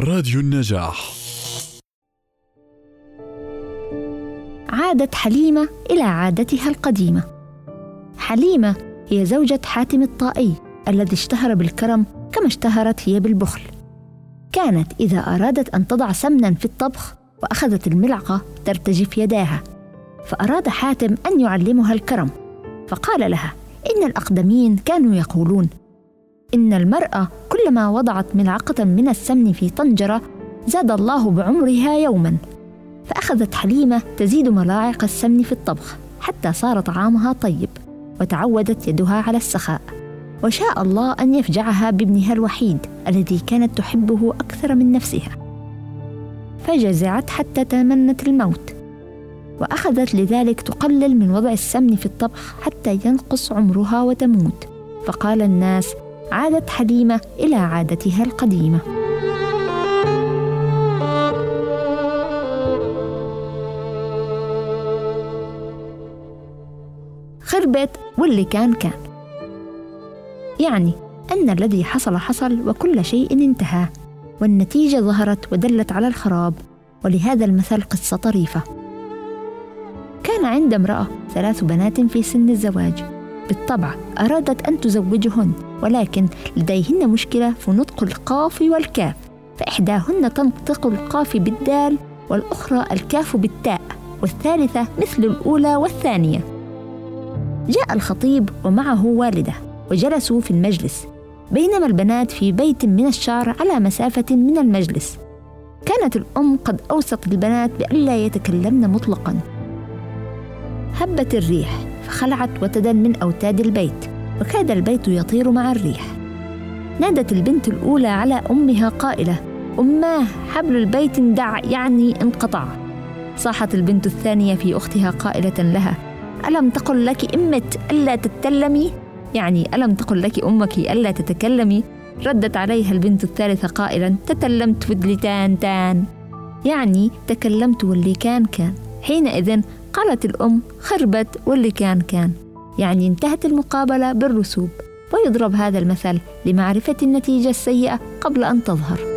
راديو النجاح. عادت حليمة إلى عادتها القديمة. حليمة هي زوجة حاتم الطائي الذي اشتهر بالكرم كما اشتهرت هي بالبخل. كانت إذا أرادت أن تضع سمنا في الطبخ وأخذت الملعقة ترتجف يداها فأراد حاتم أن يعلمها الكرم. فقال لها إن الأقدمين كانوا يقولون إن المرأة كلما وضعت ملعقة من السمن في طنجرة زاد الله بعمرها يوما فأخذت حليمة تزيد ملاعق السمن في الطبخ حتى صار طعامها طيب وتعودت يدها على السخاء. وشاء الله أن يفجعها بابنها الوحيد الذي كانت تحبه أكثر من نفسها. فجزعت حتى تمنت الموت. وأخذت لذلك تقلل من وضع السمن في الطبخ حتى ينقص عمرها وتموت. فقال الناس عادت حليمة إلى عادتها القديمة. خربت واللي كان كان. يعني أن الذي حصل حصل وكل شيء انتهى والنتيجة ظهرت ودلت على الخراب ولهذا المثل قصة طريفة. كان عند امرأة ثلاث بنات في سن الزواج. بالطبع أرادت أن تزوجهن ولكن لديهن مشكلة في نطق القاف والكاف فإحداهن تنطق القاف بالدال والأخرى الكاف بالتاء والثالثة مثل الأولى والثانية. جاء الخطيب ومعه والدة وجلسوا في المجلس بينما البنات في بيت من الشعر على مسافة من المجلس. كانت الأم قد أوصت البنات بألا يتكلمن مطلقا. هبت الريح. فخلعت وتدا من أوتاد البيت وكاد البيت يطير مع الريح نادت البنت الأولى على أمها قائلة أماه حبل البيت اندع يعني انقطع صاحت البنت الثانية في أختها قائلة لها ألم تقل لك إمت ألا تتكلمي؟ يعني ألم تقل لك أمك ألا تتكلمي؟ ردت عليها البنت الثالثة قائلا تكلمت ودلي تان تان يعني تكلمت واللي كان كان حينئذ قالت الأم خربت واللي كان كان. يعني انتهت المقابلة بالرسوب. ويضرب هذا المثل لمعرفة النتيجة السيئة قبل أن تظهر.